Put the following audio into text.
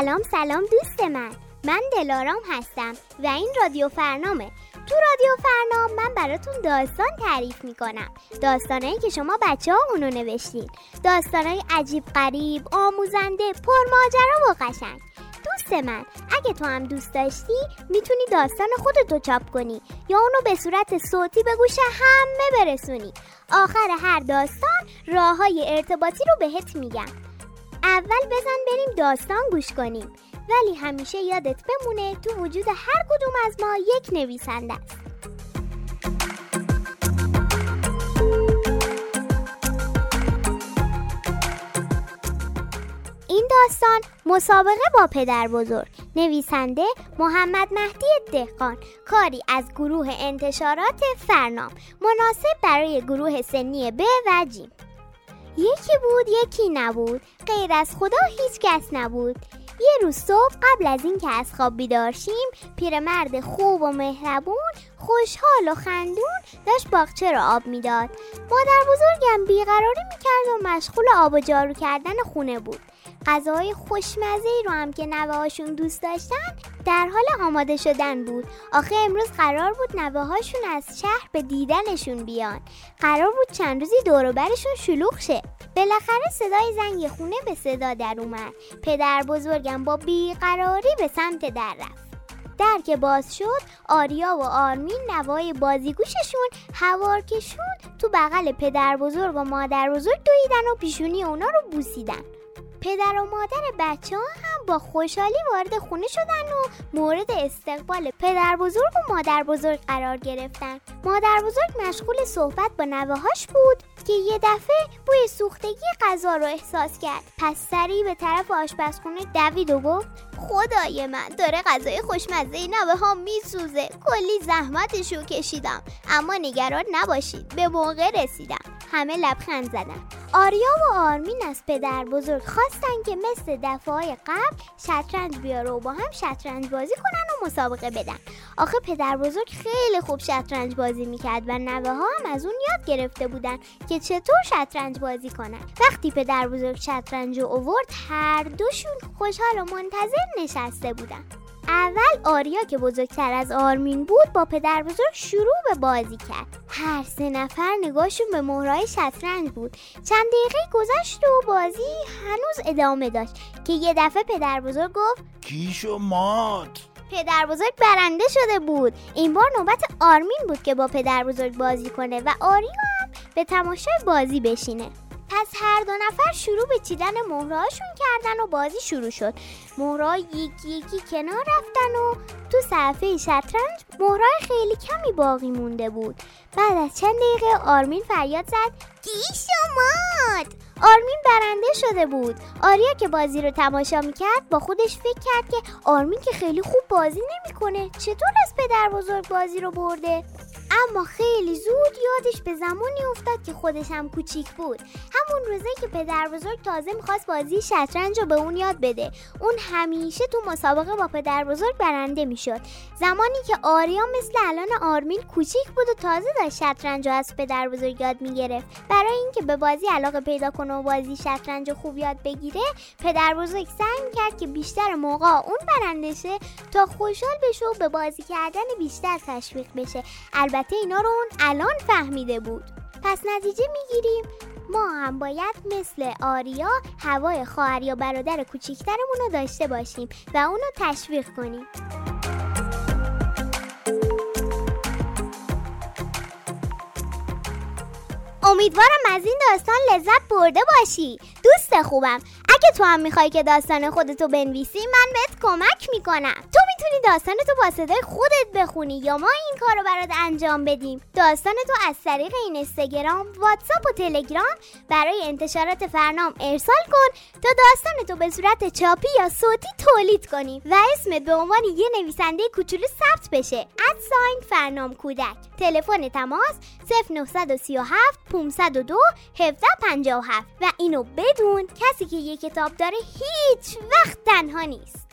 سلام سلام دوست من. من دلارام هستم و این رادیو فرنامه. تو رادیو فرنام من براتون داستان تعریف می‌کنم. داستانهایی که شما بچه ها اونو نوشتین. داستانهای عجیب قریب آموزنده پرماجرا و قشنگ. دوست من اگه تو هم دوست داشتی می‌تونی داستان خودتو چاپ کنی یا اونو به صورت صوتی به گوش همه برسونی. آخر هر داستان راه های ارتباطی رو بهت میگم. اول بزن بریم داستان گوش کنیم. ولی همیشه یادت بمونه تو وجود هر کدوم از ما یک نویسنده است. این داستان مسابقه با پدر بزرگ. نویسنده محمد مهدی دهقان کاری از گروه انتشارات فرنام مناسب برای گروه سنی ب و جیم یکی بود یکی نبود. غیر از خدا هیچ کس نبود. یه روز صبح قبل از اینکه از خواب بیدار شیم پیرمرد خوب و مهربون خوشحال و خندون داشت باغچه رو آب می‌داد. مادر بزرگم بیقراری می‌کرد و مشغول آب و جارو کردن خونه بود. غذاهای خوشمزه رو هم که نوهاشون دوست داشتن در حال آماده شدن بود. آخه امروز قرار بود نوهاشون از شهر به دیدنشون بیان. قرار بود چند روزی دوروبرشون شلوغ شه. بالاخره صدای زنگ خونه به صدا در اومد. پدر بزرگم با بیقراری به سمت در رفت. در که باز شد آریا و آرمین نوای بازیگوششون هوار کشون تو بغل پدر بزرگ و مادر بزرگ دویدن و پیشونی اونا رو بوسیدن. پدر و مادر بچه ها هم با خوشحالی وارد خونه شدن و مورد استقبال پدر بزرگ و مادر بزرگ قرار گرفتن. مادر بزرگ مشغول صحبت با نوهاش بود که یه دفعه بوی سوختگی غذا رو احساس کرد. پس سریع به طرف آشپزخونه دوید و گفت خدای من داره غذای خوشمزه نوه ها میسوزه. کلی زحمتشو کشیدم. اما نگران نباشید. به موقع رسیدم. همه لبخند زدن. آریا و آرمین از پدر بزرگ خواستن که مثل دفعه قبل شطرنج بیاره و با هم شطرنج بازی کنن و مسابقه بدن. آخه پدر بزرگ خیلی خوب شطرنج بازی می‌کرد و نوه ها هم از اون یاد گرفته بودن که چطور شطرنج بازی کنن. وقتی پدر بزرگ شطرنج رو اوورد هر دوشون خوشحال و منتظر نشسته بودن. اول آریا که بزرگتر از آرمین بود با پدر بزرگ شروع به بازی کرد. هر سه نفر نگاهشون به مهرهای شطرنج بود. چند دقیقه گذشت و بازی هنوز ادامه داشت که یه دفعه پدر بزرگ گفت کیشو مات. پدر بزرگ برنده شده بود. این بار نوبت آرمین بود که با پدر بزرگ بازی کنه و آریا هم به تماشای بازی بشینه. پس هر دو نفر شروع به چیدن مهرهاشون کردن و بازی شروع شد. مهرها یکی یکی کنار رفتن و تو صفحه شطرنج مهرهای خیلی کمی باقی مونده بود. بعد از چند دقیقه آرمین فریاد زد شماد آرمین برنده شده بود. آریا که بازی رو تماشا می‌کرد با خودش فکر کرد که آرمین که خیلی خوب بازی نمی‌کنه چطور از پدر بزرگ بازی رو برده؟ اما خیلی زود یادش به زمانی افتاد که خودش هم کوچیک بود. همون روزه که پدر بزرگ تازه می‌خواست بازی شطرنج رو به اون یاد بده. اون همیشه تو مسابقه با پدر بزرگ برنده می‌شد. زمانی که آریا مثل الان آرمین کوچیک بود و تازه داشت شطرنج رو از پدر بزرگ یاد می‌گرفت. برای اینکه به بازی علاقه پیدا کنه و بازی شطرنج خوب یاد بگیره پدر بزرگ سعی می‌کرد که بیشتر موقع اون برنده شه تا خوشحال بشه و به بازی کردن بیشتر تشویق بشه. البته اینا رو اون الان فهمیده بود. پس نتیجه می‌گیریم. ما هم باید مثل آریا هوای خواهر یا برادر کوچیکترمون رو داشته باشیم و اونو تشویق کنیم. امیدوارم از این داستان لذت برده باشی. دوست خوبم. اگه تو هم می‌خوای که داستان خودتو بنویسی من بهت کمک می‌کنم. تو می‌تونی داستانتو با صدای خودت بخونی یا ما این کارو برات انجام بدیم؟ داستانتو از طریق این اینستاگرام واتساپ و تلگرام برای انتشارات فرنام ارسال کن تا داستانتو به صورت چاپی یا صوتی تولید کنیم و اسمت به عنوان یه نویسنده کوچولو ثبت بشه. اد ساین فرنام کودک. تلفن تماس 0937 502 1757 و اینو بدون کسی که یه کتاب داره هیچ وقت تنها نیست.